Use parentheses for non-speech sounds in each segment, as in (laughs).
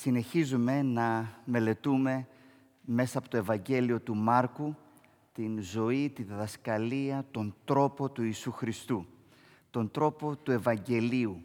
Συνεχίζουμε να μελετούμε μέσα από το Ευαγγέλιο του Μάρκου την ζωή, τη διδασκαλία, τον τρόπο του Ιησού Χριστού, τον τρόπο του Ευαγγελίου.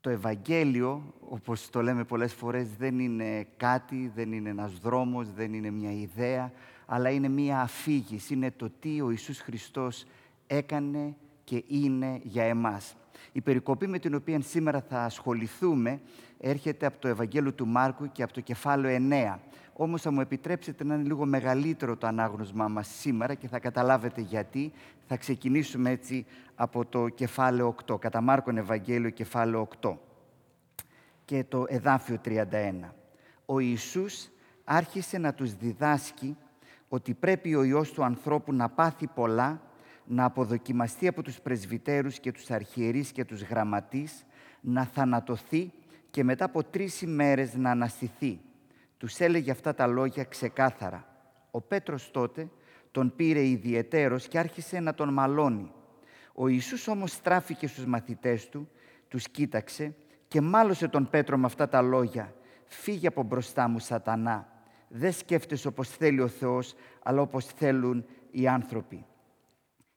Το Ευαγγέλιο, όπως το λέμε πολλές φορές, δεν είναι κάτι, δεν είναι ένας δρόμος, δεν είναι μια ιδέα, αλλά είναι μια αφήγηση, είναι το τι ο Ιησούς Χριστός έκανε και είναι για εμάς. Η περικοπή με την οποία σήμερα θα ασχοληθούμε έρχεται από το Ευαγγέλιο του Μάρκου και από το κεφάλαιο 9. Όμως θα μου επιτρέψετε να είναι λίγο μεγαλύτερο το ανάγνωσμά μας σήμερα και θα καταλάβετε γιατί. Θα ξεκινήσουμε έτσι από το κεφάλαιο 8, κατά Μάρκον Ευαγγέλιο κεφάλαιο 8 και το εδάφιο 31. Ο Ιησούς άρχισε να τους διδάσκει ότι πρέπει ο Υιός του ανθρώπου να πάθει πολλά να αποδοκιμαστεί από τους πρεσβυτέρους και τους αρχιερείς και τους γραμματείς, να θανατωθεί και μετά από τρεις ημέρες να αναστηθεί. Τους έλεγε αυτά τα λόγια ξεκάθαρα. Ο Πέτρος τότε τον πήρε ιδιαιτέρως και άρχισε να τον μαλώνει. Ο Ιησούς όμως στράφηκε στους μαθητές του, τους κοίταξε και μάλωσε τον Πέτρο με αυτά τα λόγια. «Φύγε από μπροστά μου, σατανά. Δεν σκέφτεσαι όπως θέλει ο Θεός, αλλά όπως θέλουν οι άνθρωποι»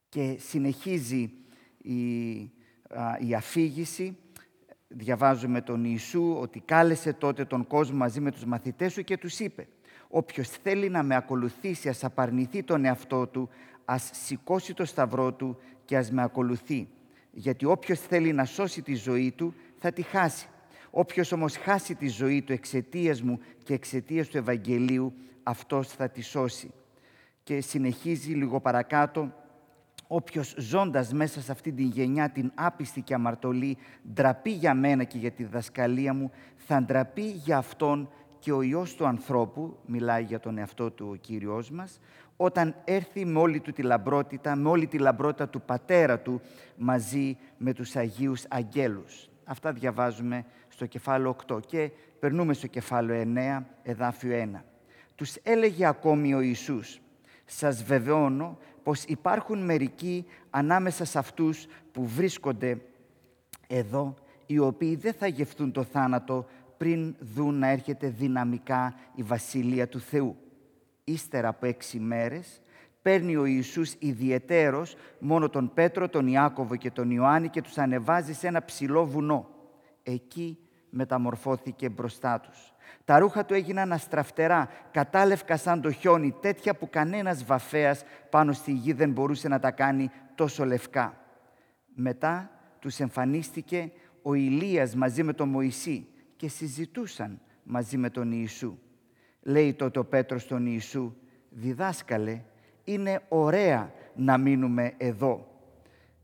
και συνεχίζει η, η αφήγηση. Διαβάζουμε τον Ιησού ότι κάλεσε τότε τον κόσμο μαζί με τους μαθητές σου και τους είπε «Όποιος θέλει να με ακολουθήσει, ας απαρνηθεί τον εαυτό του, ας σηκώσει το σταυρό του και ας με ακολουθεί. Γιατί όποιος θέλει να σώσει τη ζωή του, θα τη χάσει. Όποιος όμως χάσει τη ζωή του εξαιτίας μου και εξαιτίας του Ευαγγελίου, αυτός θα τη σώσει». Και συνεχίζει λίγο παρακάτω όποιος ζώντας μέσα σε αυτή την γενιά την άπιστη και αμαρτωλή ντραπεί για μένα και για τη διδασκαλία μου, θα ντραπεί για Αυτόν και ο Υιός του ανθρώπου, μιλάει για τον εαυτό του ο Κύριος μας, όταν έρθει με όλη του τη λαμπρότητα, με όλη τη λαμπρότητα του Πατέρα του, μαζί με τους Αγίους Αγγέλους. Αυτά διαβάζουμε στο κεφάλαιο 8 και περνούμε στο κεφάλαιο 9, εδάφιο 1. Τους έλεγε ακόμη ο Ιησούς, σας βεβαιώνω πως υπάρχουν μερικοί ανάμεσα σε αυτούς που βρίσκονται εδώ, οι οποίοι δεν θα γευτούν το θάνατο πριν δουν να έρχεται δυναμικά η Βασιλεία του Θεού. Ύστερα από έξι μέρες, παίρνει ο Ιησούς ιδιαιτέρως μόνο τον Πέτρο, τον Ιάκωβο και τον Ιωάννη και τους ανεβάζει σε ένα ψηλό βουνό. Εκεί μεταμορφώθηκε μπροστά τους. Τα ρούχα του έγιναν αστραφτερά, κατάλευκα σαν το χιόνι, τέτοια που κανένας βαφέας πάνω στη γη δεν μπορούσε να τα κάνει τόσο λευκά. Μετά τους εμφανίστηκε ο Ηλίας μαζί με τον Μωυσή και συζητούσαν μαζί με τον Ιησού. Λέει τότε ο Πέτρος στον Ιησού, «Διδάσκαλε, είναι ωραία να μείνουμε εδώ.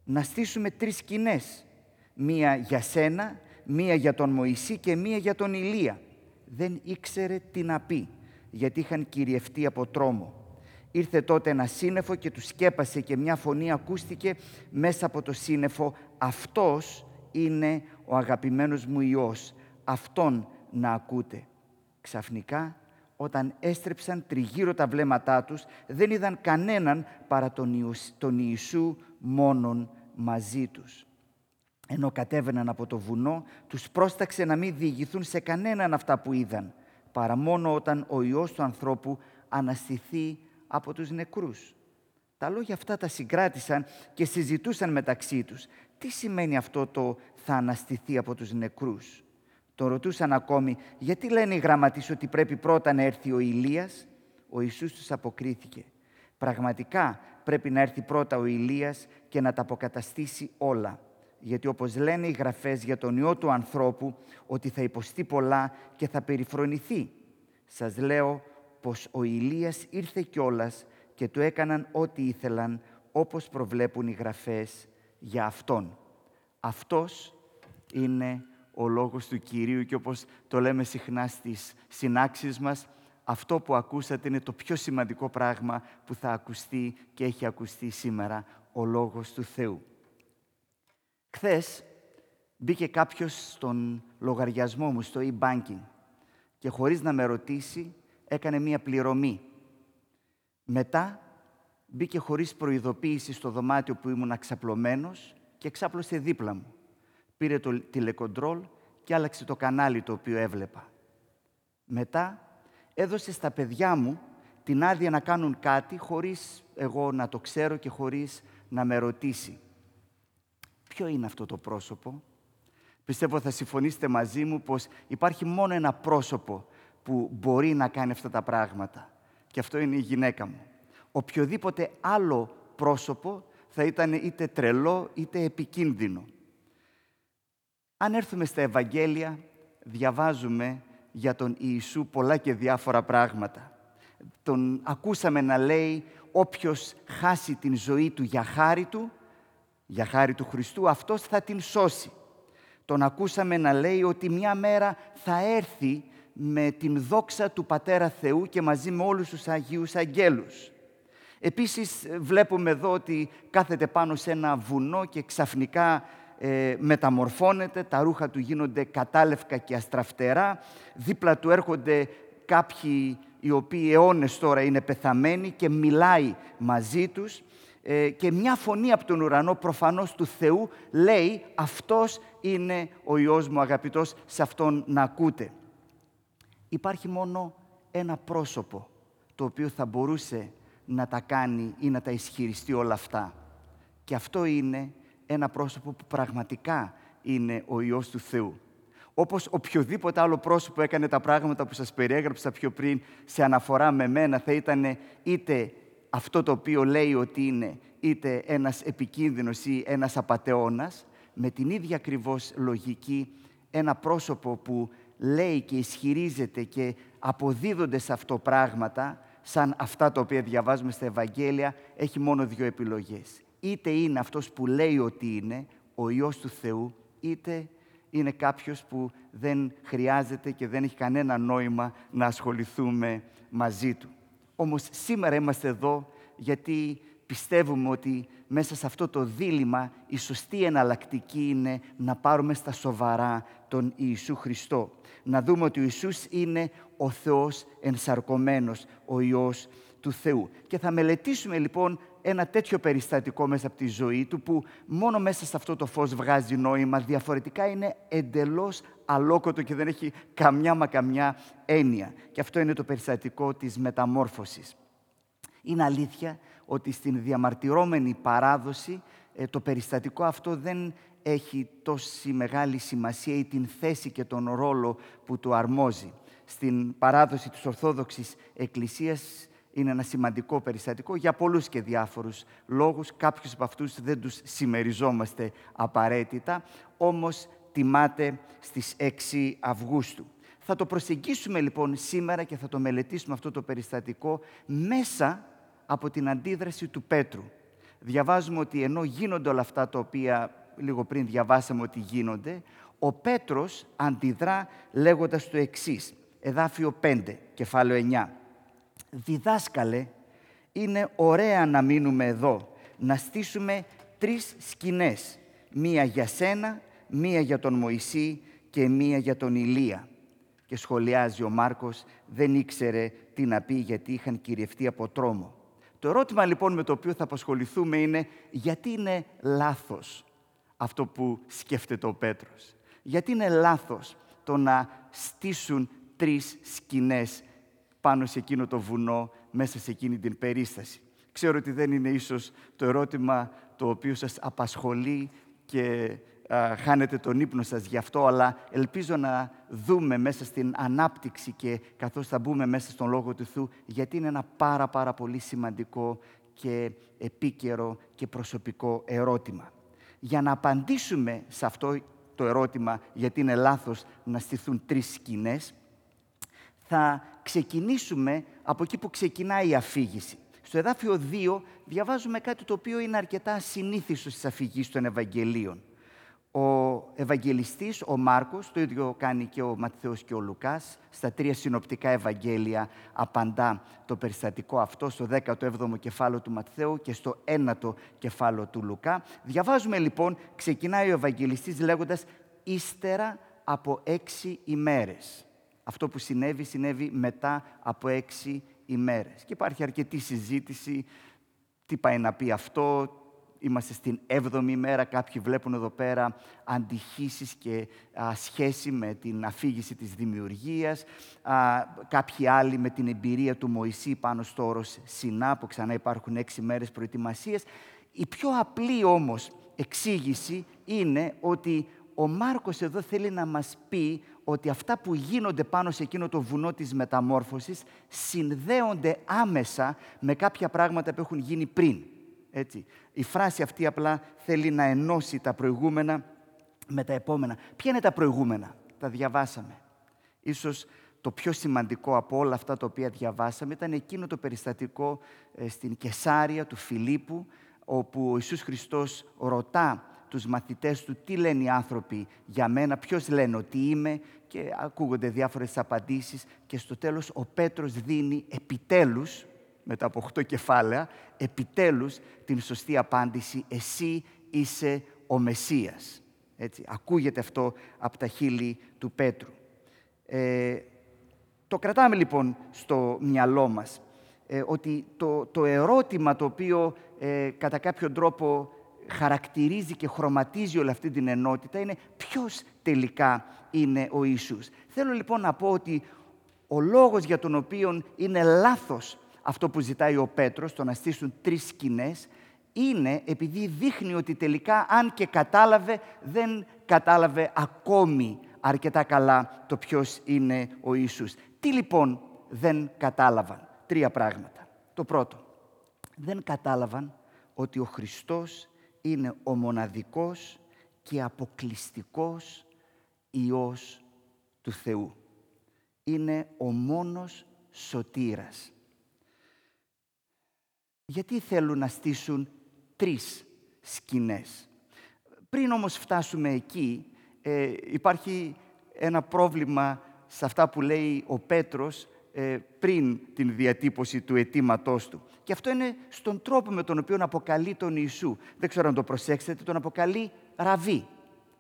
Να στήσουμε τρεις σκηνές, μία για σένα, μία για τον Μωυσή και μία για τον Ηλία δεν ήξερε τι να πει, γιατί είχαν κυριευτεί από τρόμο. Ήρθε τότε ένα σύννεφο και τους σκέπασε και μια φωνή ακούστηκε μέσα από το σύννεφο «Αυτός είναι ο αγαπημένος μου Υιός, Αυτόν να ακούτε». Ξαφνικά, όταν έστρεψαν τριγύρω τα βλέμματά τους, δεν είδαν κανέναν παρά τον Ιησού μόνον μαζί τους ενώ κατέβαιναν από το βουνό, τους πρόσταξε να μην διηγηθούν σε κανέναν αυτά που είδαν, παρά μόνο όταν ο Υιός του ανθρώπου αναστηθεί από τους νεκρούς. Τα λόγια αυτά τα συγκράτησαν και συζητούσαν μεταξύ τους. Τι σημαίνει αυτό το «θα αναστηθεί από τους νεκρούς». Τον ρωτούσαν ακόμη γιατί λένε οι γραμματείς ότι πρέπει πρώτα να έρθει ο Ηλίας; Ο Ιησούς τους αποκρίθηκε. Πραγματικά πρέπει να έρθει πρώτα ο Ηλίας και να τα αποκαταστήσει όλα γιατί όπως λένε οι γραφές για τον Υιό του ανθρώπου, ότι θα υποστεί πολλά και θα περιφρονηθεί. Σας λέω πως ο Ηλίας ήρθε κιόλας και του έκαναν ό,τι ήθελαν, όπως προβλέπουν οι γραφές για Αυτόν. Αυτός είναι ο λόγος του Κυρίου και όπως το λέμε συχνά στις συνάξεις μας, αυτό που ακούσατε είναι το πιο σημαντικό πράγμα που θα ακουστεί και έχει ακουστεί σήμερα, ο Λόγος του Θεού. Χθες μπήκε κάποιος στον λογαριασμό μου, στο e-banking και χωρίς να με ρωτήσει έκανε μία πληρωμή. Μετά μπήκε χωρίς προειδοποίηση στο δωμάτιο που ήμουν αξαπλωμένος και ξάπλωσε δίπλα μου. Πήρε το τηλεκοντρόλ και άλλαξε το κανάλι το οποίο έβλεπα. Μετά έδωσε στα παιδιά μου την άδεια να κάνουν κάτι χωρίς εγώ να το ξέρω και χωρίς να με ρωτήσει. Ποιο είναι αυτό το πρόσωπο; Πιστεύω θα συμφωνήσετε μαζί μου πως υπάρχει μόνο ένα πρόσωπο που μπορεί να κάνει αυτά τα πράγματα. Και αυτό είναι η γυναίκα μου. Οποιοδήποτε άλλο πρόσωπο θα ήταν είτε τρελό είτε επικίνδυνο. Αν έρθουμε στα Ευαγγέλια, διαβάζουμε για τον Ιησού πολλά και διάφορα πράγματα. Τον ακούσαμε να λέει όποιος χάσει την ζωή του για χάρη του, για χάρη του Χριστού, αυτός θα την σώσει. Τον ακούσαμε να λέει ότι μια μέρα θα έρθει με την δόξα του Πατέρα Θεού και μαζί με όλους τους Αγίους Αγγέλους. Επίσης βλέπουμε εδώ ότι κάθεται πάνω σε ένα βουνό και ξαφνικά ε, μεταμορφώνεται, τα ρούχα του γίνονται κατάλευκα και αστραφτερά, δίπλα του έρχονται κάποιοι οι οποίοι αιώνες τώρα είναι πεθαμένοι και μιλάει μαζί τους ε, και μια φωνή από τον ουρανό προφανώς του Θεού λέει «Αυτός είναι ο Υιός μου αγαπητός, σε Αυτόν να ακούτε». Υπάρχει μόνο ένα πρόσωπο το οποίο θα μπορούσε να τα κάνει ή να τα ισχυριστεί όλα αυτά. Και αυτό είναι ένα πρόσωπο που πραγματικά είναι ο Υιός του Θεού. Όπως οποιοδήποτε άλλο πρόσωπο έκανε τα πράγματα που σας περιέγραψα πιο πριν σε αναφορά με μένα, θα ήταν είτε αυτό το οποίο λέει ότι είναι, είτε ένας επικίνδυνος ή ένας απατεώνας, με την ίδια ακριβώς λογική ένα πρόσωπο που λέει και ισχυρίζεται και αποδίδονται σε αυτό πράγματα, σαν αυτά τα οποία διαβάζουμε στα Ευαγγέλια, έχει μόνο δύο επιλογές. Είτε είναι αυτός που λέει ότι είναι, ο Υιός του Θεού, είτε είναι κάποιος που δεν χρειάζεται και δεν έχει κανένα νόημα να ασχοληθούμε μαζί του. Όμως σήμερα είμαστε εδώ γιατί πιστεύουμε ότι μέσα σε αυτό το δίλημα η σωστή εναλλακτική είναι να πάρουμε στα σοβαρά τον Ιησού Χριστό. Να δούμε ότι ο Ιησούς είναι ο Θεός ενσαρκωμένος, ο Υιός του Θεού. Και θα μελετήσουμε λοιπόν ένα τέτοιο περιστατικό μέσα από τη ζωή του που μόνο μέσα σε αυτό το φως βγάζει νόημα, διαφορετικά είναι εντελώς αλόκοτο και δεν έχει καμιά μα καμιά έννοια. Και αυτό είναι το περιστατικό της μεταμόρφωσης. Είναι αλήθεια ότι στην διαμαρτυρώμενη παράδοση ε, το περιστατικό αυτό δεν έχει τόση μεγάλη σημασία ή την θέση και τον ρόλο που του αρμόζει. Στην παράδοση της Ορθόδοξης Εκκλησίας είναι ένα σημαντικό περιστατικό για πολλούς και διάφορους λόγους. Κάποιους από αυτούς δεν τους συμμεριζόμαστε απαραίτητα, όμως τιμάται στις 6 Αυγούστου. Θα το προσεγγίσουμε λοιπόν σήμερα και θα το μελετήσουμε αυτό το περιστατικό μέσα από την αντίδραση του Πέτρου. Διαβάζουμε ότι ενώ γίνονται όλα αυτά τα οποία λίγο πριν διαβάσαμε ότι γίνονται, ο Πέτρος αντιδρά λέγοντας το εξής, εδάφιο 5, κεφάλαιο 9. «Διδάσκαλε, είναι ωραία να μείνουμε εδώ, να στήσουμε τρεις σκηνές, μία για σένα, μία για τον Μωυσή και μία για τον Ηλία». Και σχολιάζει ο Μάρκος, δεν ήξερε τι να πει γιατί είχαν κυριευτεί από τρόμο. Το ερώτημα λοιπόν με το οποίο θα απασχοληθούμε είναι γιατί είναι λάθος αυτό που σκέφτεται ο Πέτρος; Γιατί είναι λάθος το να στήσουν τρεις σκηνές πάνω σε εκείνο το βουνό, μέσα σε εκείνη την περίσταση. Ξέρω ότι δεν είναι ίσως το ερώτημα το οποίο σας απασχολεί και α, χάνετε τον ύπνο σας γι' αυτό, αλλά ελπίζω να δούμε μέσα στην ανάπτυξη και καθώς θα μπούμε μέσα στον Λόγο του Θεού, γιατί είναι ένα πάρα πάρα πολύ σημαντικό και επίκαιρο και προσωπικό ερώτημα. Για να απαντήσουμε σε αυτό το ερώτημα, γιατί είναι λάθος να στηθούν τρεις σκηνές, θα ξεκινήσουμε από εκεί που ξεκινάει η αφήγηση. Στο εδάφιο 2 διαβάζουμε κάτι το οποίο είναι αρκετά συνήθιστο στις αφηγήσεις των Ευαγγελίων. Ο Ευαγγελιστής, ο Μάρκος, το ίδιο κάνει και ο Ματθαίος και ο Λουκάς, στα τρία συνοπτικά Ευαγγέλια απαντά το περιστατικό αυτό στο 17ο κεφάλαιο του Ματθαίου και στο 1ο κεφάλαιο του Λουκά. Διαβάζουμε λοιπόν, ξεκινάει ο Ευαγγελιστής λέγοντας «Ύστερα από έξι ημέρες». Αυτό που συνέβη, συνέβη μετά από έξι ημέρες. Και υπάρχει αρκετή συζήτηση, τι πάει να πει αυτό, είμαστε στην 7η μέρα. Κάποιοι βλέπουν εδώ πέρα αντιχήσεις και σχέση με την αφήγηση της δημιουργίας. Α, κάποιοι άλλοι με την εμπειρία του Μωυσή πάνω στο όρος Σινά, που ξανά υπάρχουν έξι μέρες προετοιμασίας. Η πιο απλή όμως εξήγηση είναι ότι ο Μάρκος εδώ θέλει να μας πει ότι αυτά που γίνονται πάνω σε εκείνο το βουνό της μεταμόρφωσης συνδέονται άμεσα με κάποια πράγματα που έχουν γίνει πριν. Έτσι. Η φράση αυτή απλά θέλει να ενώσει τα προηγούμενα με τα επόμενα. Ποια είναι τα προηγούμενα, τα διαβάσαμε. Ίσως το πιο σημαντικό από όλα αυτά τα οποία διαβάσαμε ήταν εκείνο το περιστατικό ε, στην Κεσάρια του Φιλίππου, όπου ο Ιησούς Χριστός ρωτά τους μαθητές του τι λένε οι άνθρωποι για μένα, ποιος λένε ότι είμαι και ακούγονται διάφορες απαντήσεις και στο τέλος ο Πέτρος δίνει επιτέλους, μετά από 8 κεφάλαια, επιτέλους την σωστή απάντηση «Εσύ είσαι ο Μεσσίας». Έτσι, ακούγεται αυτό από τα χείλη του Πέτρου. Ε, το κρατάμε λοιπόν στο μυαλό μας, ε, ότι το, το ερώτημα το οποίο ε, κατά κάποιο τρόπο χαρακτηρίζει και χρωματίζει όλη αυτή την ενότητα είναι ποιος τελικά είναι ο Ιησούς. Θέλω λοιπόν να πω ότι ο λόγος για τον οποίο είναι λάθος αυτό που ζητάει ο Πέτρος, το να στήσουν τρεις σκηνές, είναι επειδή δείχνει ότι τελικά αν και κατάλαβε, δεν κατάλαβε ακόμη αρκετά καλά το ποιος είναι ο Ιησούς. Τι λοιπόν δεν κατάλαβαν; Τρία πράγματα. Το πρώτο, δεν κατάλαβαν ότι ο Χριστός είναι ο μοναδικός και αποκλειστικός Υιός του Θεού. Είναι ο μόνος σωτήρας. Γιατί θέλουν να στήσουν τρεις σκηνές. Πριν όμως φτάσουμε εκεί, ε, υπάρχει ένα πρόβλημα σε αυτά που λέει ο Πέτρος ε, πριν την διατύπωση του αιτήματός του. Και αυτό είναι στον τρόπο με τον οποίο αποκαλεί τον Ιησού. Δεν ξέρω αν το προσέξετε, τον αποκαλεί ραβί,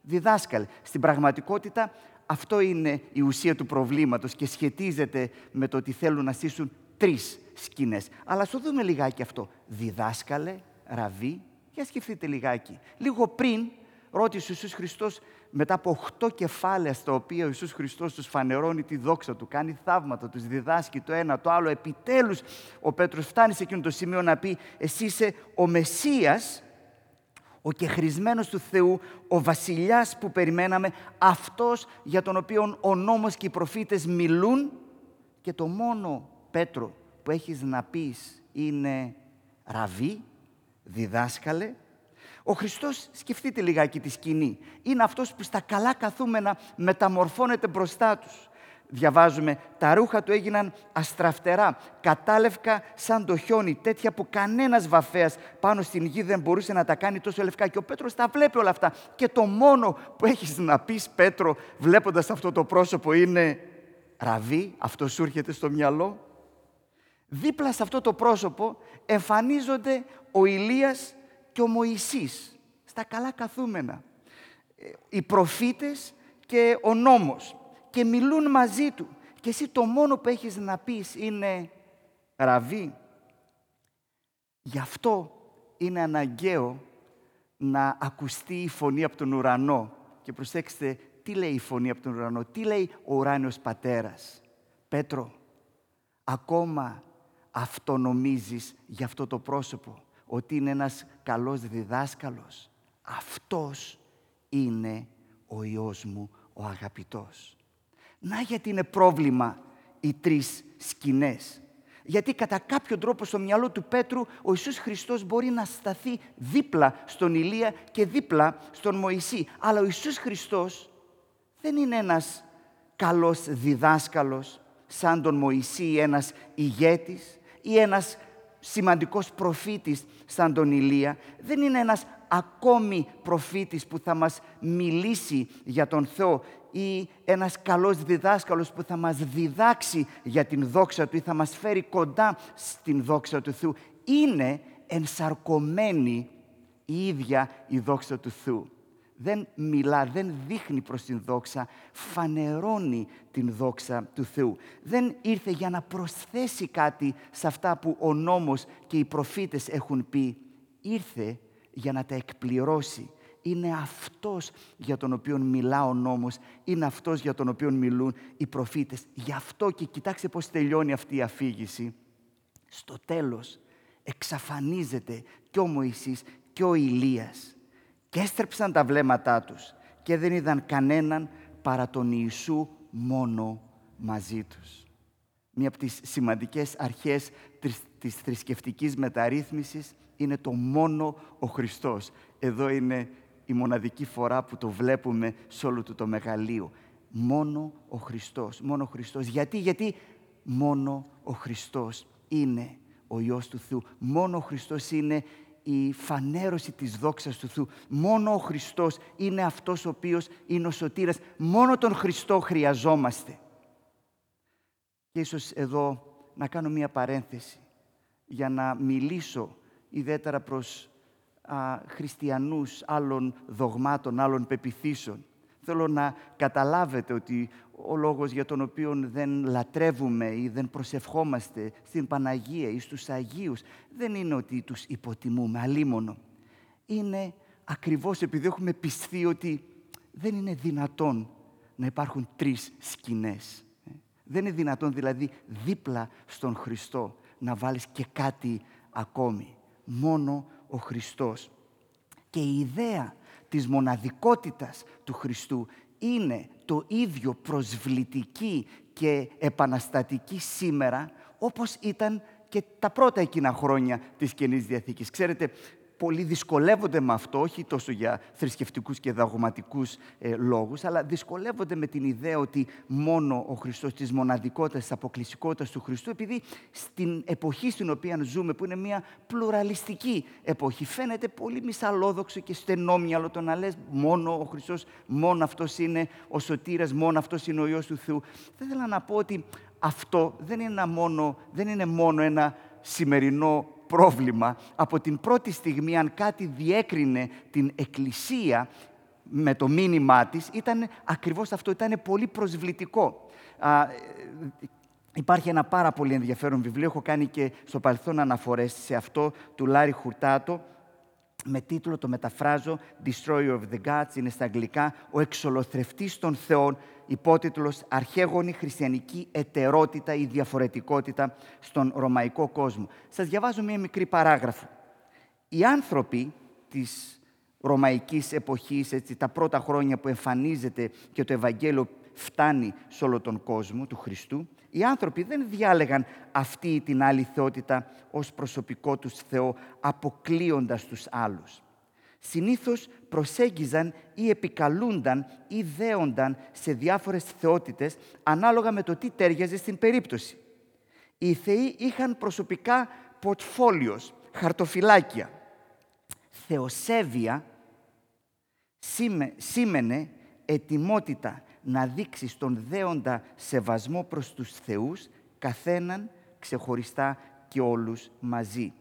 διδάσκαλ. Στην πραγματικότητα αυτό είναι η ουσία του προβλήματος και σχετίζεται με το ότι θέλουν να στήσουν τρεις σκηνές. Αλλά στο δούμε λιγάκι αυτό. Διδάσκαλε, ραβί, για σκεφτείτε λιγάκι. Λίγο πριν ρώτησε ο Ιησούς Χριστός μετά από 8 κεφάλαια στα οποία ο Ιησούς Χριστός τους φανερώνει τη δόξα του, κάνει θαύματα, τους διδάσκει το ένα, το άλλο. Επιτέλους ο Πέτρος φτάνει σε εκείνο το σημείο να πει «Εσύ είσαι ο Μεσσίας, ο κεχρισμένος του Θεού, ο βασιλιάς που περιμέναμε, αυτός για τον οποίο ο νόμος και οι προφήτες μιλούν και το μόνο, Πέτρο, που έχεις να πεις είναι ραβί, διδάσκαλε, ο Χριστός, σκεφτείτε λιγάκι τη σκηνή, είναι αυτός που στα καλά καθούμενα μεταμορφώνεται μπροστά τους. Διαβάζουμε, τα ρούχα του έγιναν αστραφτερά, κατάλευκα σαν το χιόνι, τέτοια που κανένας βαφέας πάνω στην γη δεν μπορούσε να τα κάνει τόσο λευκά. Και ο Πέτρος τα βλέπει όλα αυτά. Και το μόνο που έχεις να πεις, Πέτρο, βλέποντας αυτό το πρόσωπο είναι ραβή, αυτό σου έρχεται στο μυαλό. Δίπλα σε αυτό το πρόσωπο εμφανίζονται ο Ηλίας και ο Μωυσής, στα καλά καθούμενα. Οι προφήτες και ο νόμος και μιλούν μαζί του. Και εσύ το μόνο που έχεις να πεις είναι ραβή. Γι' αυτό είναι αναγκαίο να ακουστεί η φωνή από τον ουρανό. Και προσέξτε, τι λέει η φωνή από τον ουρανό, τι λέει ο ουράνιος πατέρας. Πέτρο, ακόμα αυτό νομίζεις για αυτό το πρόσωπο ότι είναι ένας καλός διδάσκαλος. Αυτός είναι ο Υιός μου, ο αγαπητός. Να γιατί είναι πρόβλημα οι τρεις σκηνές. Γιατί κατά κάποιο τρόπο στο μυαλό του Πέτρου ο Ιησούς Χριστός μπορεί να σταθεί δίπλα στον Ηλία και δίπλα στον Μωυσή. Αλλά ο Ιησούς Χριστός δεν είναι ένας καλός διδάσκαλος σαν τον Μωυσή, ένας ηγέτης ή ένας σημαντικός προφήτης σαν τον Ηλία. Δεν είναι ένας ακόμη προφήτης που θα μας μιλήσει για τον Θεό ή ένας καλός διδάσκαλος που θα μας διδάξει για την δόξα Του ή θα μας φέρει κοντά στην δόξα του Θεού. Είναι ενσαρκωμένη η ίδια η δόξα του Θεού δεν μιλά, δεν δείχνει προς την δόξα, φανερώνει την δόξα του Θεού. Δεν ήρθε για να προσθέσει κάτι σε αυτά που ο νόμος και οι προφήτες έχουν πει. Ήρθε για να τα εκπληρώσει. Είναι αυτός για τον οποίο μιλά ο νόμος, είναι αυτός για τον οποίο μιλούν οι προφήτες. Γι' αυτό και κοιτάξτε πώς τελειώνει αυτή η αφήγηση. Στο τέλος εξαφανίζεται και ο Μωυσής και ο Ηλίας και έστρεψαν τα βλέμματά τους και δεν είδαν κανέναν παρά τον Ιησού μόνο μαζί τους. Μία από τις σημαντικές αρχές της θρησκευτικής μεταρρύθμισης είναι το μόνο ο Χριστός. Εδώ είναι η μοναδική φορά που το βλέπουμε σε όλο του το μεγαλείο. Μόνο ο Χριστός, μόνο ο Χριστός. Γιατί, γιατί μόνο ο Χριστός είναι ο Υιός του Θεού. Μόνο ο Χριστός είναι η φανέρωση της δόξας του Θεού. Μόνο ο Χριστός είναι αυτός ο οποίος είναι ο σωτήρας. Μόνο τον Χριστό χρειαζόμαστε. Και ίσως εδώ να κάνω μία παρένθεση για να μιλήσω ιδιαίτερα προς α, χριστιανούς άλλων δογμάτων, άλλων πεπιθήσεων. Θέλω να καταλάβετε ότι ο λόγος για τον οποίο δεν λατρεύουμε ή δεν προσευχόμαστε στην Παναγία ή στους Αγίους δεν είναι ότι τους υποτιμούμε, αλίμονο. Είναι ακριβώς επειδή έχουμε πιστεί ότι δεν είναι δυνατόν να υπάρχουν τρεις σκηνές. Δεν είναι δυνατόν δηλαδή δίπλα στον Χριστό να βάλεις και κάτι ακόμη. Μόνο ο Χριστός. Και η ιδέα της μοναδικότητας του Χριστού είναι το ίδιο προσβλητική και επαναστατική σήμερα όπως ήταν και τα πρώτα εκείνα χρόνια της Καινής Διαθήκης. Ξέρετε, πολλοί δυσκολεύονται με αυτό, όχι τόσο για θρησκευτικούς και δαγματικούς ε, λόγους, αλλά δυσκολεύονται με την ιδέα ότι μόνο ο Χριστός της μοναδικότητας, της αποκλειστικότητας του Χριστού, επειδή στην εποχή στην οποία ζούμε, που είναι μια πλουραλιστική εποχή, φαίνεται πολύ μισαλόδοξο και στενόμυαλο το να λες μόνο ο Χριστός, μόνο αυτός είναι ο σωτήρας, μόνο αυτός είναι ο Υιός του Θεού. Θα ήθελα να πω ότι αυτό δεν είναι μόνο, δεν είναι μόνο ένα σημερινό πρόβλημα. Από την πρώτη στιγμή, αν κάτι διέκρινε την Εκκλησία με το μήνυμά της, ήταν ακριβώς αυτό, ήταν πολύ προσβλητικό. Υπάρχει ένα πάρα πολύ ενδιαφέρον βιβλίο, έχω κάνει και στο παρελθόν αναφορές σε αυτό, του Λάρι Χουρτάτο, με τίτλο, το μεταφράζω, Destroyer of the Gods, είναι στα αγγλικά, «Ο εξολοθρευτής των θεών», υπότιτλος «Αρχαίγονη χριστιανική ετερότητα ή διαφορετικότητα στον ρωμαϊκό κόσμο». Σας διαβάζω μία μικρή παράγραφο. Οι άνθρωποι της ρωμαϊκής εποχής, έτσι, τα πρώτα χρόνια που εμφανίζεται και το Ευαγγέλιο φτάνει σε όλο τον κόσμο του Χριστού, οι άνθρωποι δεν διάλεγαν αυτή ή την άλλη θεότητα ως προσωπικό τους Θεό, αποκλείοντας τους άλλους. Συνήθως προσέγγιζαν ή επικαλούνταν ή δέονταν σε διάφορες θεότητες ανάλογα με το τι τέριαζε στην περίπτωση. Οι θεοί είχαν προσωπικά πορτφόλιος, χαρτοφυλάκια. Θεοσέβεια σήμαινε ετοιμότητα να δείξεις στον δέοντα σεβασμό προς τους θεούς, καθέναν ξεχωριστά και όλους μαζί.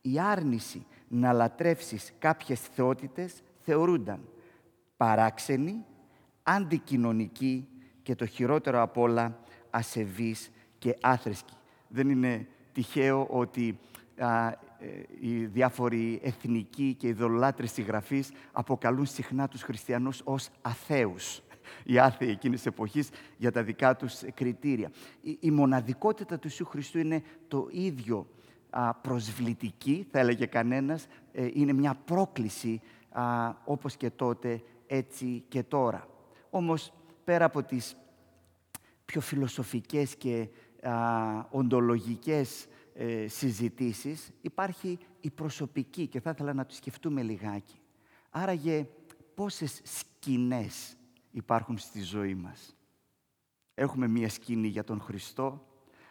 Η άρνηση να λατρεύσεις κάποιες θεότητες θεωρούνταν παράξενη, αντικοινωνική και το χειρότερο απ' όλα ασεβής και άθρεσκη. Δεν είναι τυχαίο ότι α, ε, οι διάφοροι εθνικοί και ειδωλολάτρες συγγραφείς αποκαλούν συχνά τους χριστιανούς ως αθέους οι άθεοι εκείνης τη εποχής για τα δικά τους κριτήρια. Η, μοναδικότητα του Ιησού Χριστού είναι το ίδιο α, προσβλητική, θα έλεγε κανένας, ε, είναι μια πρόκληση α, όπως και τότε, έτσι και τώρα. Όμως, πέρα από τις πιο φιλοσοφικές και α, οντολογικές ε, συζητήσεις, υπάρχει η προσωπική και θα ήθελα να το σκεφτούμε λιγάκι. Άραγε πόσες σκηνές υπάρχουν στη ζωή μας. Έχουμε μία σκηνή για τον Χριστό,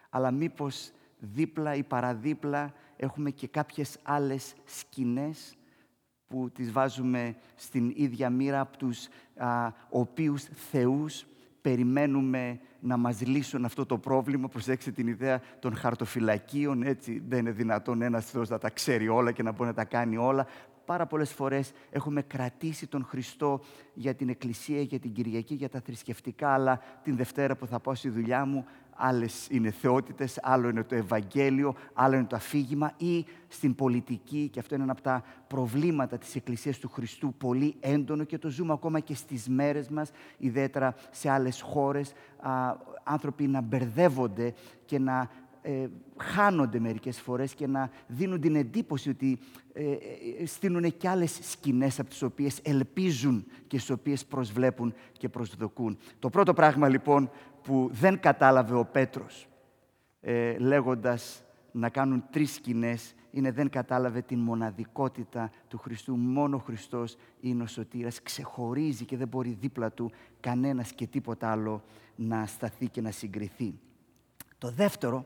αλλά μήπως δίπλα ή παραδίπλα έχουμε και κάποιες άλλες σκηνές που τις βάζουμε στην ίδια μοίρα από τους α, οποίους θεούς περιμένουμε να μας λύσουν αυτό το πρόβλημα. Προσέξτε την ιδέα των χαρτοφυλακίων, έτσι δεν είναι δυνατόν ένας Θεός να τα ξέρει όλα και να μπορεί να τα κάνει όλα πάρα πολλές φορές έχουμε κρατήσει τον Χριστό για την Εκκλησία, για την Κυριακή, για τα θρησκευτικά, αλλά την Δευτέρα που θα πάω στη δουλειά μου, άλλες είναι θεότητες, άλλο είναι το Ευαγγέλιο, άλλο είναι το αφήγημα ή στην πολιτική, και αυτό είναι ένα από τα προβλήματα της Εκκλησίας του Χριστού, πολύ έντονο και το ζούμε ακόμα και στις μέρες μας, ιδιαίτερα σε άλλες χώρες, άνθρωποι να μπερδεύονται και να ε, χάνονται μερικές φορές και να δίνουν την εντύπωση ότι ε, ε, στείλουν και άλλες σκηνές από τις οποίες ελπίζουν και στις οποίες προσβλέπουν και προσδοκούν. Το πρώτο πράγμα λοιπόν που δεν κατάλαβε ο Πέτρος ε, λέγοντας να κάνουν τρεις σκηνές είναι δεν κατάλαβε την μοναδικότητα του Χριστού. Μόνο ο Χριστός είναι ο σωτήρας, ξεχωρίζει και δεν μπορεί δίπλα του κανένας και τίποτα άλλο να σταθεί και να συγκριθεί. Το δεύτερο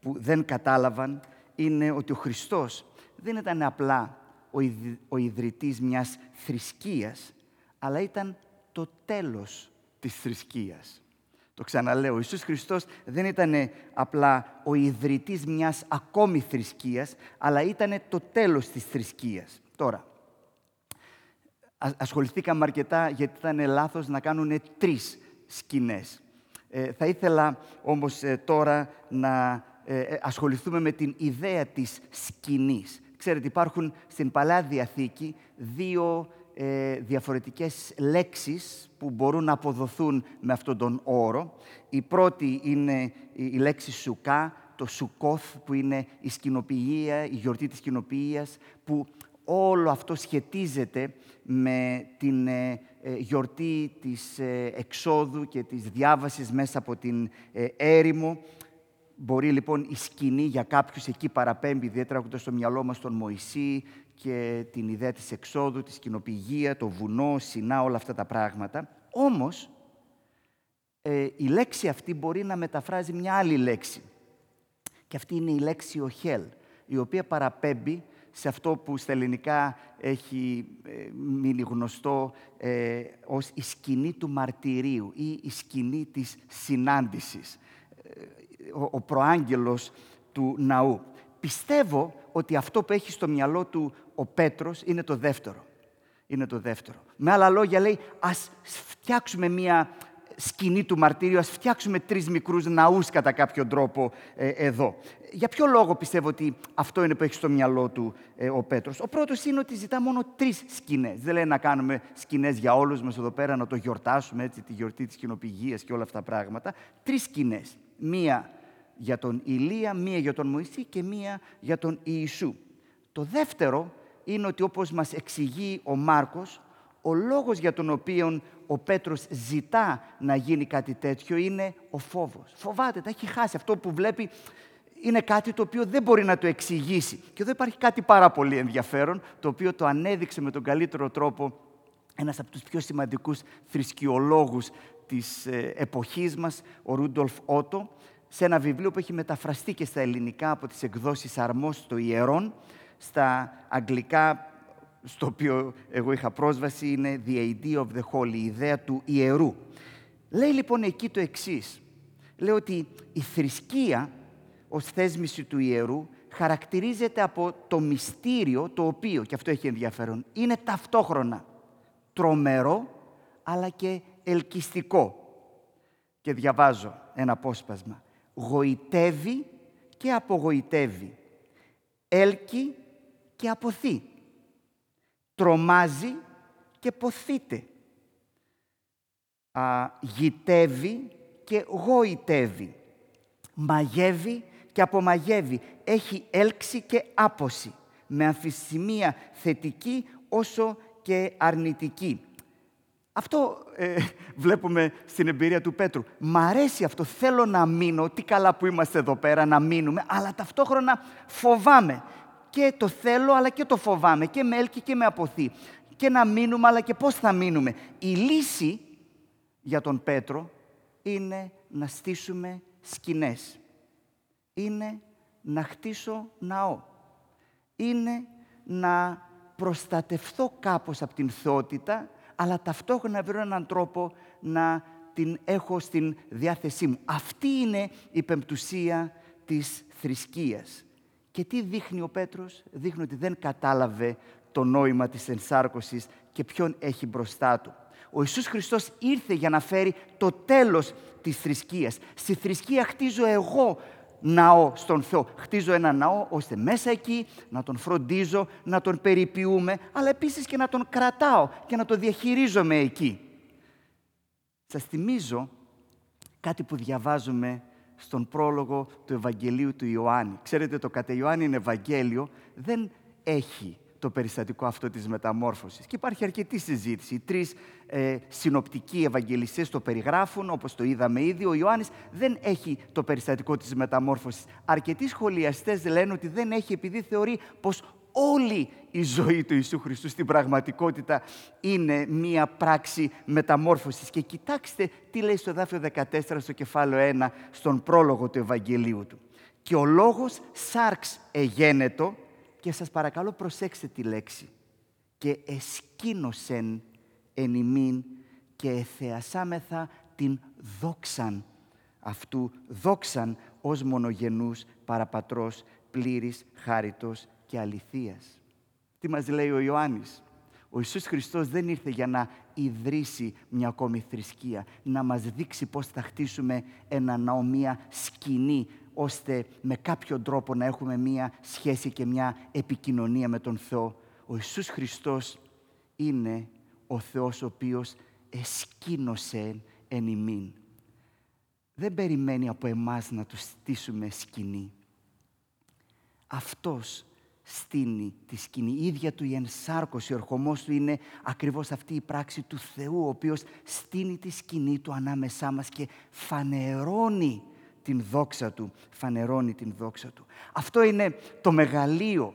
που δεν κατάλαβαν είναι ότι ο Χριστός δεν ήταν απλά ο ιδρυτής μιας θρησκείας, αλλά ήταν το τέλος της θρησκείας. Το ξαναλέω, ο Ιησούς Χριστός δεν ήταν απλά ο ιδρυτής μιας ακόμη θρησκείας, αλλά ήταν το τέλος της θρησκείας. Τώρα, ασχοληθήκαμε αρκετά γιατί ήταν λάθος να κάνουν τρεις σκηνές. Ε, θα ήθελα όμως ε, τώρα να ε, ε, ασχοληθούμε με την ιδέα της σκηνής. Ξέρετε, υπάρχουν στην Παλιά Διαθήκη δύο ε, διαφορετικές λέξεις που μπορούν να αποδοθούν με αυτόν τον όρο. Η πρώτη είναι η λέξη σουκά, το σουκόθ που είναι η σκηνοποιία, η γιορτή της σκηνοποιίας, που όλο αυτό σχετίζεται με την γιορτή της εξόδου και της διάβασης μέσα από την έρημο Μπορεί λοιπόν η σκηνή για κάποιους εκεί παραπέμπει, ιδιαίτερα έχοντας στο μυαλό μας τον Μωυσή και την ιδέα της εξόδου, τη σκηνοπηγία, το βουνό, Σινά, όλα αυτά τα πράγματα. Όμως, ε, η λέξη αυτή μπορεί να μεταφράζει μια άλλη λέξη. Και αυτή είναι η λέξη «οχέλ», η οποία παραπέμπει σε αυτό που στα ελληνικά έχει ε, μείνει γνωστό ε, ως η σκηνή του μαρτυρίου ή η σκηνή της συνάντησης ο, ο προάγγελος του ναού. Πιστεύω ότι αυτό που έχει στο μυαλό του ο Πέτρος είναι το δεύτερο. Είναι το δεύτερο. Με άλλα λόγια λέει, ας φτιάξουμε μία σκηνή του μαρτύριου, ας φτιάξουμε τρεις μικρούς ναούς κατά κάποιο τρόπο ε, εδώ. Για ποιο λόγο πιστεύω ότι αυτό είναι που έχει στο μυαλό του ε, ο Πέτρος; Ο πρώτος είναι ότι ζητά μόνο τρεις σκηνές. Δεν λέει να κάνουμε σκηνές για όλους μας εδώ πέρα, να το γιορτάσουμε, έτσι, τη γιορτή της κοινοπηγίας και όλα αυτά τα πράγματα. Τρεις σκηνές. Μία για τον Ηλία, μία για τον Μωυσή και μία για τον Ιησού. Το δεύτερο είναι ότι όπως μας εξηγεί ο Μάρκος, ο λόγος για τον οποίο ο Πέτρος ζητά να γίνει κάτι τέτοιο είναι ο φόβος. Φοβάται, τα έχει χάσει. Αυτό που βλέπει είναι κάτι το οποίο δεν μπορεί να το εξηγήσει. Και εδώ υπάρχει κάτι πάρα πολύ ενδιαφέρον, το οποίο το ανέδειξε με τον καλύτερο τρόπο ένας από τους πιο σημαντικούς θρησκειολόγους της ε, εποχής μας, ο Ρούντολφ Ότο, σε ένα βιβλίο που έχει μεταφραστεί και στα ελληνικά από τις εκδόσεις Αρμός το Ιερών, στα αγγλικά, στο οποίο εγώ είχα πρόσβαση, είναι «The idea of the holy», η ιδέα του ιερού. Λέει λοιπόν εκεί το εξής. Λέει ότι η θρησκεία ως θέσμηση του ιερού χαρακτηρίζεται από το μυστήριο το οποίο, και αυτό έχει ενδιαφέρον, είναι ταυτόχρονα τρομερό αλλά και ελκυστικό. Και διαβάζω ένα απόσπασμα γοητεύει και απογοητεύει, έλκει και αποθεί, τρομάζει και ποθείται, α, γητεύει και γοητεύει, μαγεύει και απομαγεύει, έχει έλξη και άποση, με αμφισημία θετική όσο και αρνητική. Αυτό ε, (laughs) βλέπουμε στην εμπειρία του Πέτρου. Μ' αρέσει αυτό, θέλω να μείνω, τι καλά που είμαστε εδώ πέρα να μείνουμε, αλλά ταυτόχρονα φοβάμαι. Και το θέλω, αλλά και το φοβάμαι, και με έλκει και με αποθεί. Και να μείνουμε, αλλά και πώς θα μείνουμε. Η λύση για τον Πέτρο είναι να στήσουμε σκηνές. Είναι να χτίσω ναό. Είναι να προστατευθώ κάπως από την θεότητα, αλλά ταυτόχρονα βρω έναν τρόπο να την έχω στην διάθεσή μου. Αυτή είναι η πεμπτουσία της θρησκείας. Και τι δείχνει ο Πέτρος, δείχνει ότι δεν κατάλαβε το νόημα της ενσάρκωσης και ποιον έχει μπροστά του. Ο Ιησούς Χριστός ήρθε για να φέρει το τέλος της θρησκείας. Στη θρησκεία χτίζω εγώ ναό στον Θεό. Χτίζω ένα ναό ώστε μέσα εκεί να τον φροντίζω, να τον περιποιούμε, αλλά επίσης και να τον κρατάω και να τον διαχειρίζομαι εκεί. Σας θυμίζω κάτι που διαβάζουμε στον πρόλογο του Ευαγγελίου του Ιωάννη. Ξέρετε, το κατά Ιωάννη Ευαγγέλιο δεν έχει το περιστατικό αυτό της μεταμόρφωσης. Και υπάρχει αρκετή συζήτηση. Οι τρεις ε, συνοπτικοί Ευαγγελιστές το περιγράφουν, όπως το είδαμε ήδη. Ο Ιωάννης δεν έχει το περιστατικό της μεταμόρφωσης. Αρκετοί σχολιαστές λένε ότι δεν έχει επειδή θεωρεί πως όλη η ζωή του Ιησού Χριστού στην πραγματικότητα είναι μία πράξη μεταμόρφωσης. Και κοιτάξτε τι λέει στο δάφιο 14 στο κεφάλαιο 1 στον πρόλογο του Ευαγγελίου του. «Και ο λόγος σάρξ εγένετο» και σας παρακαλώ προσέξτε τη λέξη «και εσκήνωσεν εν ημίν και εθεασάμεθα την δόξαν αυτού, δόξαν ως μονογενούς παραπατρός πλήρης χάριτος και αληθείας. Τι μας λέει ο Ιωάννης; Ο Ιησούς Χριστός δεν ήρθε για να ιδρύσει μια ακόμη θρησκεία, να μας δείξει πώς θα χτίσουμε ένα ναό, μια σκηνή, ώστε με κάποιο τρόπο να έχουμε μια σχέση και μια επικοινωνία με τον Θεό. Ο Ιησούς Χριστός είναι ο Θεός ο οποίος εσκήνωσε εν ημίν. Δεν περιμένει από εμάς να του στήσουμε σκηνή. Αυτός στείνει τη σκηνή. Η ίδια του η ενσάρκωση, ο ερχομός του είναι ακριβώς αυτή η πράξη του Θεού, ο οποίος στείνει τη σκηνή του ανάμεσά μας και φανερώνει την δόξα του, φανερώνει την δόξα του. Αυτό είναι το μεγαλείο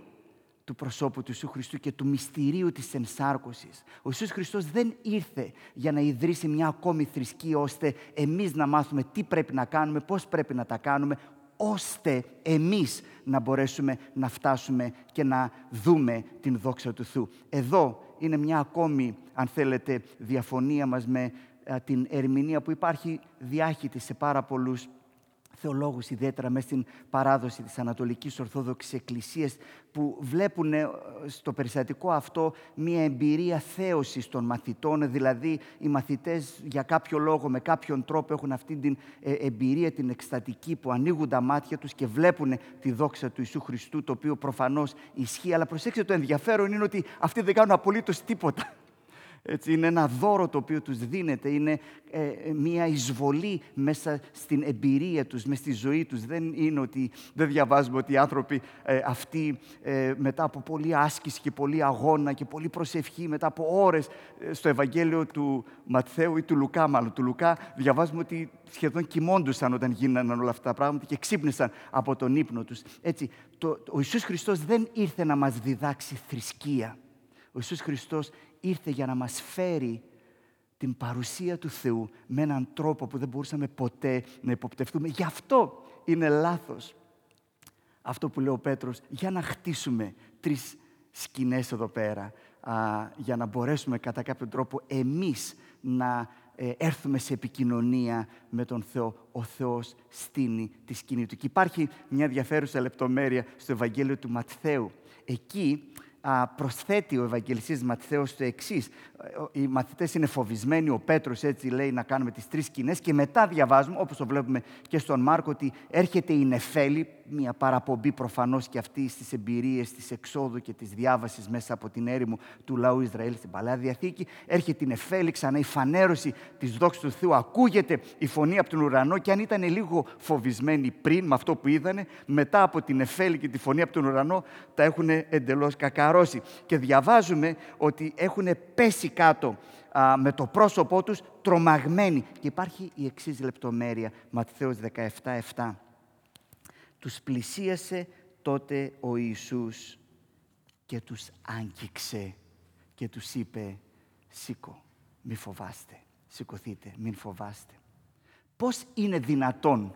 του προσώπου του Ιησού Χριστού και του μυστηρίου της ενσάρκωσης. Ο Ιησούς Χριστός δεν ήρθε για να ιδρύσει μια ακόμη θρησκεία ώστε εμείς να μάθουμε τι πρέπει να κάνουμε, πώς πρέπει να τα κάνουμε ώστε εμείς να μπορέσουμε να φτάσουμε και να δούμε την δόξα του Θεού. Εδώ είναι μια ακόμη, αν θέλετε, διαφωνία μας με την ερμηνεία που υπάρχει διάχυτη σε πάρα πολλούς θεολόγους, ιδιαίτερα μέσα στην παράδοση της Ανατολικής Ορθόδοξης Εκκλησίας, που βλέπουν ε, στο περιστατικό αυτό μία εμπειρία θέωσης των μαθητών, δηλαδή οι μαθητές για κάποιο λόγο, με κάποιον τρόπο έχουν αυτή την ε, εμπειρία, την εκστατική, που ανοίγουν τα μάτια τους και βλέπουν τη δόξα του Ιησού Χριστού, το οποίο προφανώς ισχύει. Αλλά προσέξτε, το ενδιαφέρον είναι ότι αυτοί δεν κάνουν απολύτως τίποτα. Έτσι, είναι ένα δώρο το οποίο τους δίνεται, είναι ε, μία εισβολή μέσα στην εμπειρία τους, μέσα στη ζωή τους. Δεν είναι ότι δεν διαβάζουμε ότι οι άνθρωποι ε, αυτοί ε, μετά από πολλή άσκηση και πολλή αγώνα και πολλή προσευχή, μετά από ώρες στο Ευαγγέλιο του Ματθαίου ή του Λουκά μάλλον. Του Λουκά διαβάζουμε ότι σχεδόν κοιμώντουσαν όταν γίνανε όλα αυτά τα πράγματα και ξύπνησαν από τον ύπνο τους. Έτσι, το, ο Ιησούς Χριστός δεν ήρθε να μας διδάξει θρησκεία. Ο Ιησούς Χριστός ήρθε για να μας φέρει την παρουσία του Θεού με έναν τρόπο που δεν μπορούσαμε ποτέ να υποπτευτούμε. Γι' αυτό είναι λάθος αυτό που λέει ο Πέτρος, για να χτίσουμε τρεις σκηνές εδώ πέρα, για να μπορέσουμε κατά κάποιο τρόπο εμείς να ε, έρθουμε σε επικοινωνία με τον Θεό. Ο Θεός στείνει τη σκηνή του. Και υπάρχει μια ενδιαφέρουσα λεπτομέρεια στο Ευαγγέλιο του Ματθαίου. Εκεί προσθέτει ο Ευαγγελιστής Ματθαίος το εξής. Οι μαθητές είναι φοβισμένοι, ο Πέτρος έτσι λέει να κάνουμε τις τρεις σκηνές και μετά διαβάζουμε, όπως το βλέπουμε και στον Μάρκο, ότι έρχεται η Νεφέλη, μια παραπομπή προφανώς και αυτή στις εμπειρίες της εξόδου και της διάβασης μέσα από την έρημο του λαού Ισραήλ στην Παλαιά Διαθήκη. Έρχεται η Νεφέλη, ξανά η φανέρωση της δόξης του Θεού, ακούγεται η φωνή από τον ουρανό και αν ήταν λίγο φοβισμένοι πριν με αυτό που είδανε, μετά από την Νεφέλη και τη φωνή από τον ουρανό, τα έχουν εντελώς κακαρό και διαβάζουμε ότι έχουν πέσει κάτω με το πρόσωπό τους τρομαγμένοι. Και υπάρχει η εξής λεπτομέρεια, Ματθαίος 17-7. Τους πλησίασε τότε ο Ιησούς και τους άγγιξε και τους είπε «Σήκω, μη φοβάστε, σηκωθείτε, μην φοβάστε». Πώς είναι δυνατόν,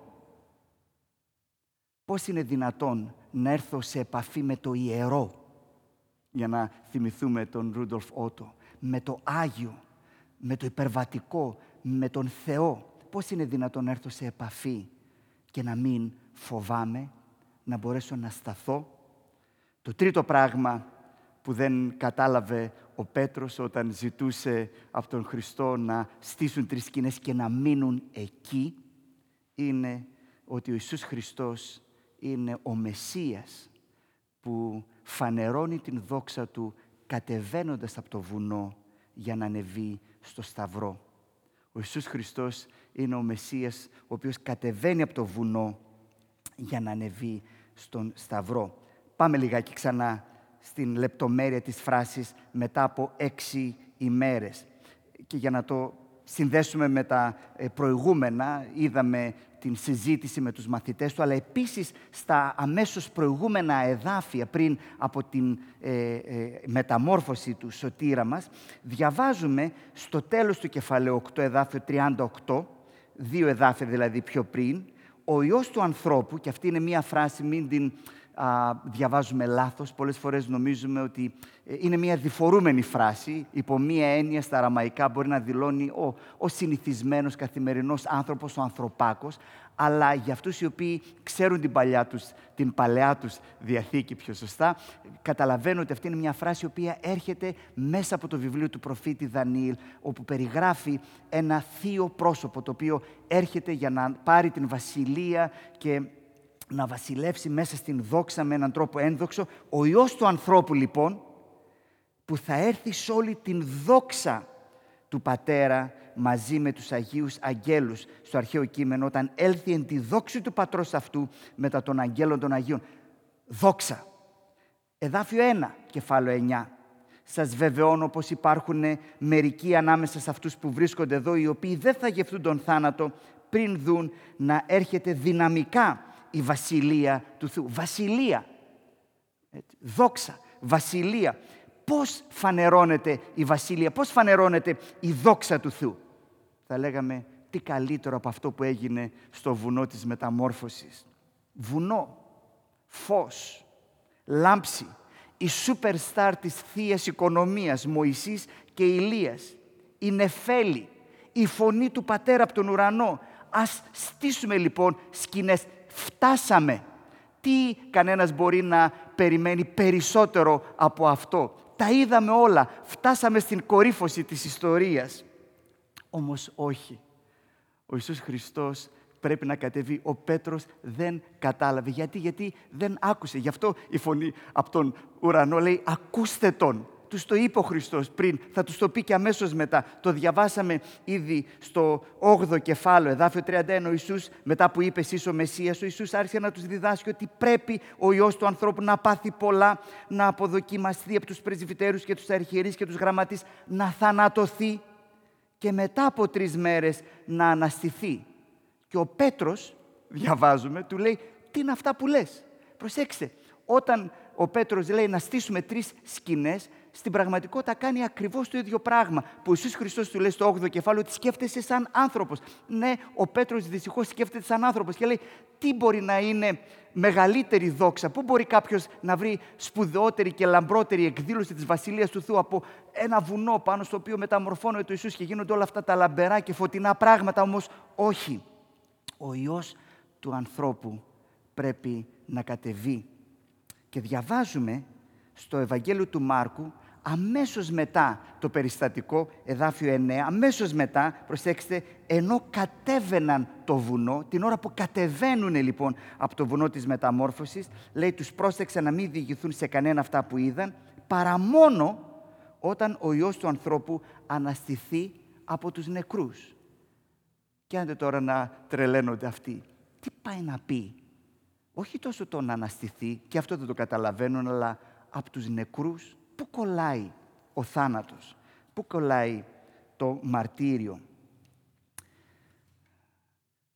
πώς είναι δυνατόν να έρθω σε επαφή με το ιερό για να θυμηθούμε τον Ρούντολφ Ότο, με το Άγιο, με το υπερβατικό, με τον Θεό. Πώς είναι δυνατόν να έρθω σε επαφή και να μην φοβάμαι, να μπορέσω να σταθώ. Το τρίτο πράγμα που δεν κατάλαβε ο Πέτρος όταν ζητούσε από τον Χριστό να στήσουν τρεις σκηνές και να μείνουν εκεί, είναι ότι ο Ιησούς Χριστός είναι ο Μεσσίας που φανερώνει την δόξα Του κατεβαίνοντας από το βουνό για να ανεβεί στο Σταυρό. Ο Ιησούς Χριστός είναι ο Μεσσίας ο οποίος κατεβαίνει από το βουνό για να ανεβεί στον Σταυρό. Πάμε λιγάκι ξανά στην λεπτομέρεια της φράσης μετά από έξι ημέρες. Και για να το συνδέσουμε με τα ε, προηγούμενα, είδαμε την συζήτηση με τους μαθητές του, αλλά επίσης στα αμέσως προηγούμενα εδάφια πριν από την ε, ε, μεταμόρφωση του σωτήρα μας, διαβάζουμε στο τέλος του κεφαλαίου 8, εδάφιο 38, δύο εδάφια δηλαδή πιο πριν, ο Υιός του ανθρώπου, και αυτή είναι μία φράση, μην την α, διαβάζουμε λάθος. Πολλές φορές νομίζουμε ότι ε, είναι μια διφορούμενη φράση. Υπό μία έννοια στα αραμαϊκά μπορεί να δηλώνει ο, ο συνηθισμένος καθημερινός άνθρωπος, ο ανθρωπάκος. Αλλά για αυτούς οι οποίοι ξέρουν την, παλιά τους, την παλαιά τους διαθήκη πιο σωστά, καταλαβαίνουν ότι αυτή είναι μια φράση η οποία έρχεται μέσα από το βιβλίο του προφήτη Δανιήλ, όπου περιγράφει ένα θείο πρόσωπο, το οποίο έρχεται για να πάρει την βασιλεία και να βασιλεύσει μέσα στην δόξα με έναν τρόπο ένδοξο. Ο Υιός του ανθρώπου λοιπόν που θα έρθει σε όλη την δόξα του Πατέρα μαζί με τους Αγίους Αγγέλους στο αρχαίο κείμενο όταν έλθει εν τη δόξη του Πατρός αυτού μετά των Αγγέλων των Αγίων. Δόξα. Εδάφιο 1, κεφάλαιο 9. Σας βεβαιώνω πως υπάρχουν μερικοί ανάμεσα σε αυτούς που βρίσκονται εδώ οι οποίοι δεν θα γευτούν τον θάνατο πριν δουν να έρχεται δυναμικά η βασιλεία του Θεού. Βασιλεία. Δόξα. Βασιλεία. Πώς φανερώνεται η βασιλεία, πώς φανερώνεται η δόξα του Θεού; Θα λέγαμε τι καλύτερο από αυτό που έγινε στο βουνό της μεταμόρφωσης. Βουνό, φως, λάμψη, η σούπερ στάρ της θεία οικονομίας, Μωυσής και Ηλίας, η νεφέλη, η φωνή του Πατέρα από τον ουρανό. Ας στήσουμε λοιπόν σκηνές φτάσαμε. Τι κανένας μπορεί να περιμένει περισσότερο από αυτό. Τα είδαμε όλα. Φτάσαμε στην κορύφωση της ιστορίας. Όμως όχι. Ο Ιησούς Χριστός πρέπει να κατεβεί. Ο Πέτρος δεν κατάλαβε. Γιατί, γιατί δεν άκουσε. Γι' αυτό η φωνή από τον ουρανό λέει «Ακούστε τον». Τους το είπε ο Χριστός πριν, θα τους το πει και αμέσως μετά. Το διαβάσαμε ήδη στο 8ο κεφάλαιο, εδάφιο 31, ο Ιησούς, μετά που είπε εσείς ο Μεσσίας, ο Ιησούς άρχισε να τους διδάσκει ότι πρέπει ο Υιός του ανθρώπου να πάθει πολλά, να αποδοκιμαστεί από τους πρεσβυτέρους και τους αρχιερείς και τους γραμματείς, να θανατωθεί και μετά από τρεις μέρες να αναστηθεί. Και ο Πέτρος, διαβάζουμε, του λέει, τι είναι αυτά που λες; Προσέξτε, όταν ο Πέτρος λέει να στήσουμε τρεις σκηνές, στην πραγματικότητα κάνει ακριβώς το ίδιο πράγμα. Που ο Ιησούς Χριστός του λέει στο 8ο κεφάλαιο ότι σκέφτεσαι σαν άνθρωπος. Ναι, ο Πέτρος δυστυχώς σκέφτεται σαν άνθρωπος και λέει τι μπορεί να είναι μεγαλύτερη δόξα, πού μπορεί κάποιος να βρει σπουδαιότερη και λαμπρότερη εκδήλωση της Βασιλείας του Θεού από ένα βουνό πάνω στο οποίο μεταμορφώνεται ο Ιησούς και γίνονται όλα αυτά τα λαμπερά και φωτεινά πράγματα, όμως όχι. Ο Υιός του ανθρώπου πρέπει να κατεβεί. Και διαβάζουμε στο Ευαγγέλιο του Μάρκου αμέσως μετά το περιστατικό, εδάφιο 9, αμέσως μετά, προσέξτε, ενώ κατέβαιναν το βουνό, την ώρα που κατεβαίνουν λοιπόν από το βουνό της μεταμόρφωσης, λέει τους πρόσεξε να μην διηγηθούν σε κανένα αυτά που είδαν, παρά μόνο όταν ο Υιός του ανθρώπου αναστηθεί από τους νεκρούς. Και άντε τώρα να τρελαίνονται αυτοί. Τι πάει να πει; Όχι τόσο το να αναστηθεί, και αυτό δεν το καταλαβαίνουν, αλλά από τους νεκρούς πού κολλάει ο θάνατος, πού κολλάει το μαρτύριο;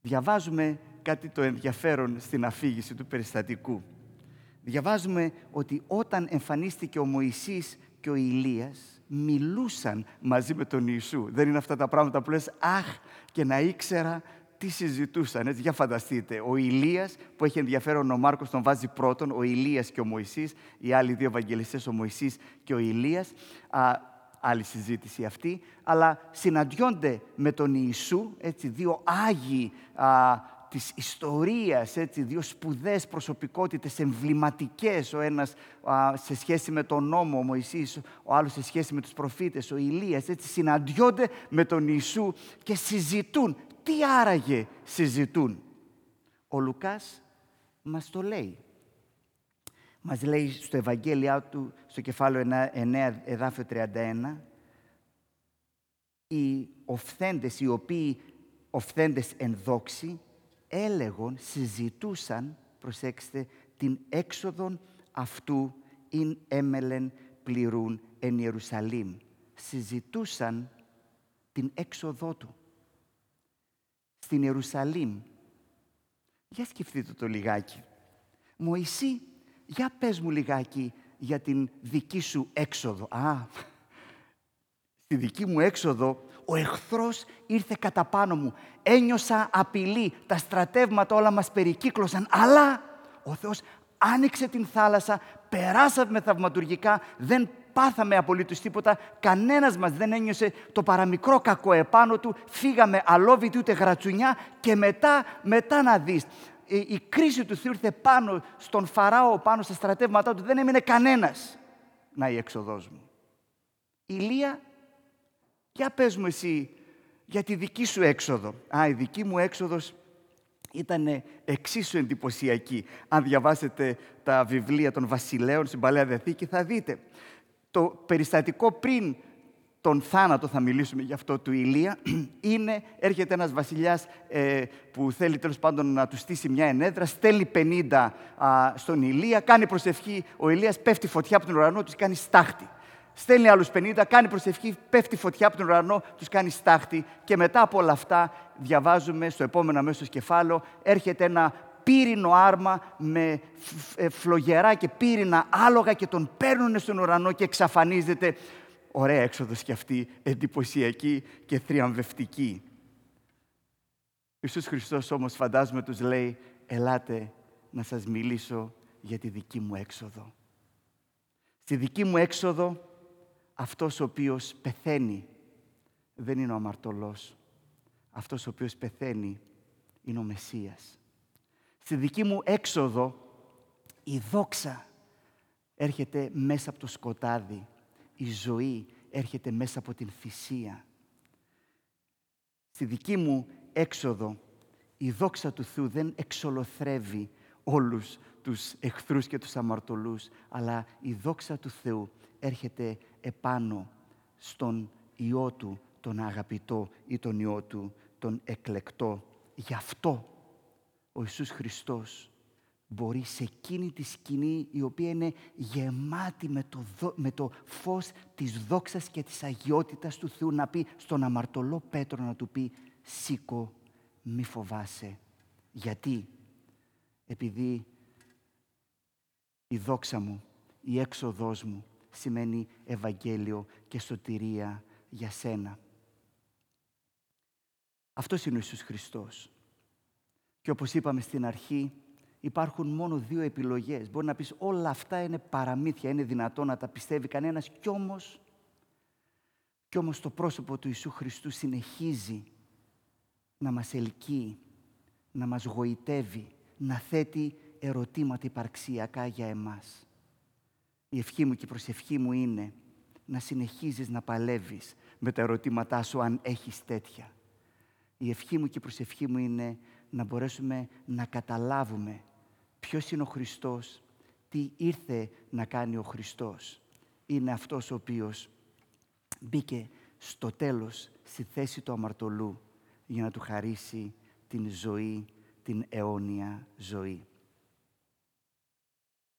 Διαβάζουμε κάτι το ενδιαφέρον στην αφήγηση του περιστατικού. Διαβάζουμε ότι όταν εμφανίστηκε ο Μωυσής και ο Ηλίας, μιλούσαν μαζί με τον Ιησού. Δεν είναι αυτά τα πράγματα που λες, αχ, και να ήξερα τι συζητούσαν. Έτσι, για φανταστείτε, ο Ηλίας, που έχει ενδιαφέρον ο Μάρκος τον βάζει πρώτον, ο Ηλίας και ο Μωυσής, οι άλλοι δύο ευαγγελιστές, ο Μωυσής και ο Ηλίας, α, άλλη συζήτηση αυτή, αλλά συναντιόνται με τον Ιησού, έτσι, δύο Άγιοι α, της ιστορίας, έτσι, δύο σπουδαίες προσωπικότητες εμβληματικές, ο ένας σε σχέση με τον νόμο, ο Μωυσής, ο άλλος σε σχέση με τους προφήτες, ο Ηλίας, έτσι, συναντιόνται με τον Ιησού και συζητούν. Τι άραγε συζητούν. Ο Λουκάς μας το λέει. Μας λέει στο Ευαγγέλιο του, στο κεφάλαιο 9, εδάφιο 31, οι οφθέντες, οι οποίοι οφθέντες εν δόξη, έλεγον, συζητούσαν, προσέξτε, την έξοδον αυτού ειν έμελεν πληρούν εν Ιερουσαλήμ. Συζητούσαν την έξοδό του. Στην Ιερουσαλήμ. Για σκεφτείτε το λιγάκι. Μωυσή, για πες μου λιγάκι για την δική σου έξοδο. Α, στη δική μου έξοδο ο εχθρός ήρθε κατά πάνω μου. Ένιωσα απειλή, τα στρατεύματα όλα μας περικύκλωσαν, αλλά ο Θεός άνοιξε την θάλασσα, περάσαμε θαυματουργικά, δεν πάθαμε απολύτως τίποτα, κανένας μας δεν ένιωσε το παραμικρό κακό επάνω του, φύγαμε αλόβητοι ούτε γρατσουνιά και μετά, μετά να δεις, η, η κρίση του Θεού ήρθε πάνω στον Φαράω, πάνω στα στρατεύματά του, δεν έμεινε κανένας. Να η έξοδός μου. Ηλία για πες μου εσύ για τη δική σου έξοδο. Α, η δική μου έξοδος ήταν εξίσου εντυπωσιακή. Αν διαβάσετε τα βιβλία των βασιλέων στην Παλαιά Διαθήκη θα δείτε. Το περιστατικό πριν τον θάνατο, θα μιλήσουμε γι' αυτό, του Ηλία, (clears throat) είναι, έρχεται ένας βασιλιάς ε, που θέλει τέλος πάντων να του στήσει μια ενέδρα, στέλνει 50 στον Ηλία, κάνει προσευχή, ο Ηλίας πέφτει φωτιά από τον ουρανό, τους κάνει στάχτη. Στέλνει άλλους 50, κάνει προσευχή, πέφτει φωτιά από τον ουρανό, τους κάνει στάχτη και μετά από όλα αυτά διαβάζουμε στο επόμενο αμέσως κεφάλαιο έρχεται ένα πύρινο άρμα με ε, φλογερά και πύρινα άλογα και τον παίρνουν στον ουρανό και εξαφανίζεται. Ωραία έξοδος και αυτή, εντυπωσιακή και θριαμβευτική. Ιησούς Χριστός όμως φαντάζομαι τους λέει «Ελάτε να σας μιλήσω για τη δική μου έξοδο». Στη δική μου έξοδο αυτός ο οποίος πεθαίνει δεν είναι ο αμαρτωλός. Αυτός ο οποίος πεθαίνει είναι ο Μεσσίας. Στη δική μου έξοδο η δόξα έρχεται μέσα από το σκοτάδι. Η ζωή έρχεται μέσα από την θυσία. Στη δική μου έξοδο η δόξα του Θεού δεν εξολοθρεύει όλους τους εχθρούς και τους αμαρτωλούς, αλλά η δόξα του Θεού έρχεται επάνω στον Υιό Του, τον αγαπητό ή τον Υιό Του, τον εκλεκτό. Γι' αυτό ο Ιησούς Χριστός μπορεί σε εκείνη τη σκηνή η οποία είναι γεμάτη με το, με το φως της δόξας και της αγιότητας του Θεού να πει στον αμαρτωλό Πέτρο να του πει «Σήκω, μη φοβάσαι». Γιατί; Επειδή η δόξα μου, η έξοδός μου σημαίνει Ευαγγέλιο και σωτηρία για σένα. Αυτός είναι ο Ιησούς Χριστός. Και όπως είπαμε στην αρχή, υπάρχουν μόνο δύο επιλογές. Μπορεί να πεις όλα αυτά είναι παραμύθια, είναι δυνατό να τα πιστεύει κανένας. Κι όμως, κι όμως το πρόσωπο του Ιησού Χριστού συνεχίζει να μας ελκύει, να μας γοητεύει, να θέτει ερωτήματα υπαρξιακά για εμάς. Η ευχή μου και η προσευχή μου είναι να συνεχίζεις να παλεύεις με τα ερωτήματά σου αν έχεις τέτοια. Η ευχή μου και η προσευχή μου είναι να μπορέσουμε να καταλάβουμε ποιος είναι ο Χριστός, τι ήρθε να κάνει ο Χριστός. Είναι αυτός ο οποίος μπήκε στο τέλος στη θέση του αμαρτωλού για να του χαρίσει την ζωή, την αιώνια ζωή.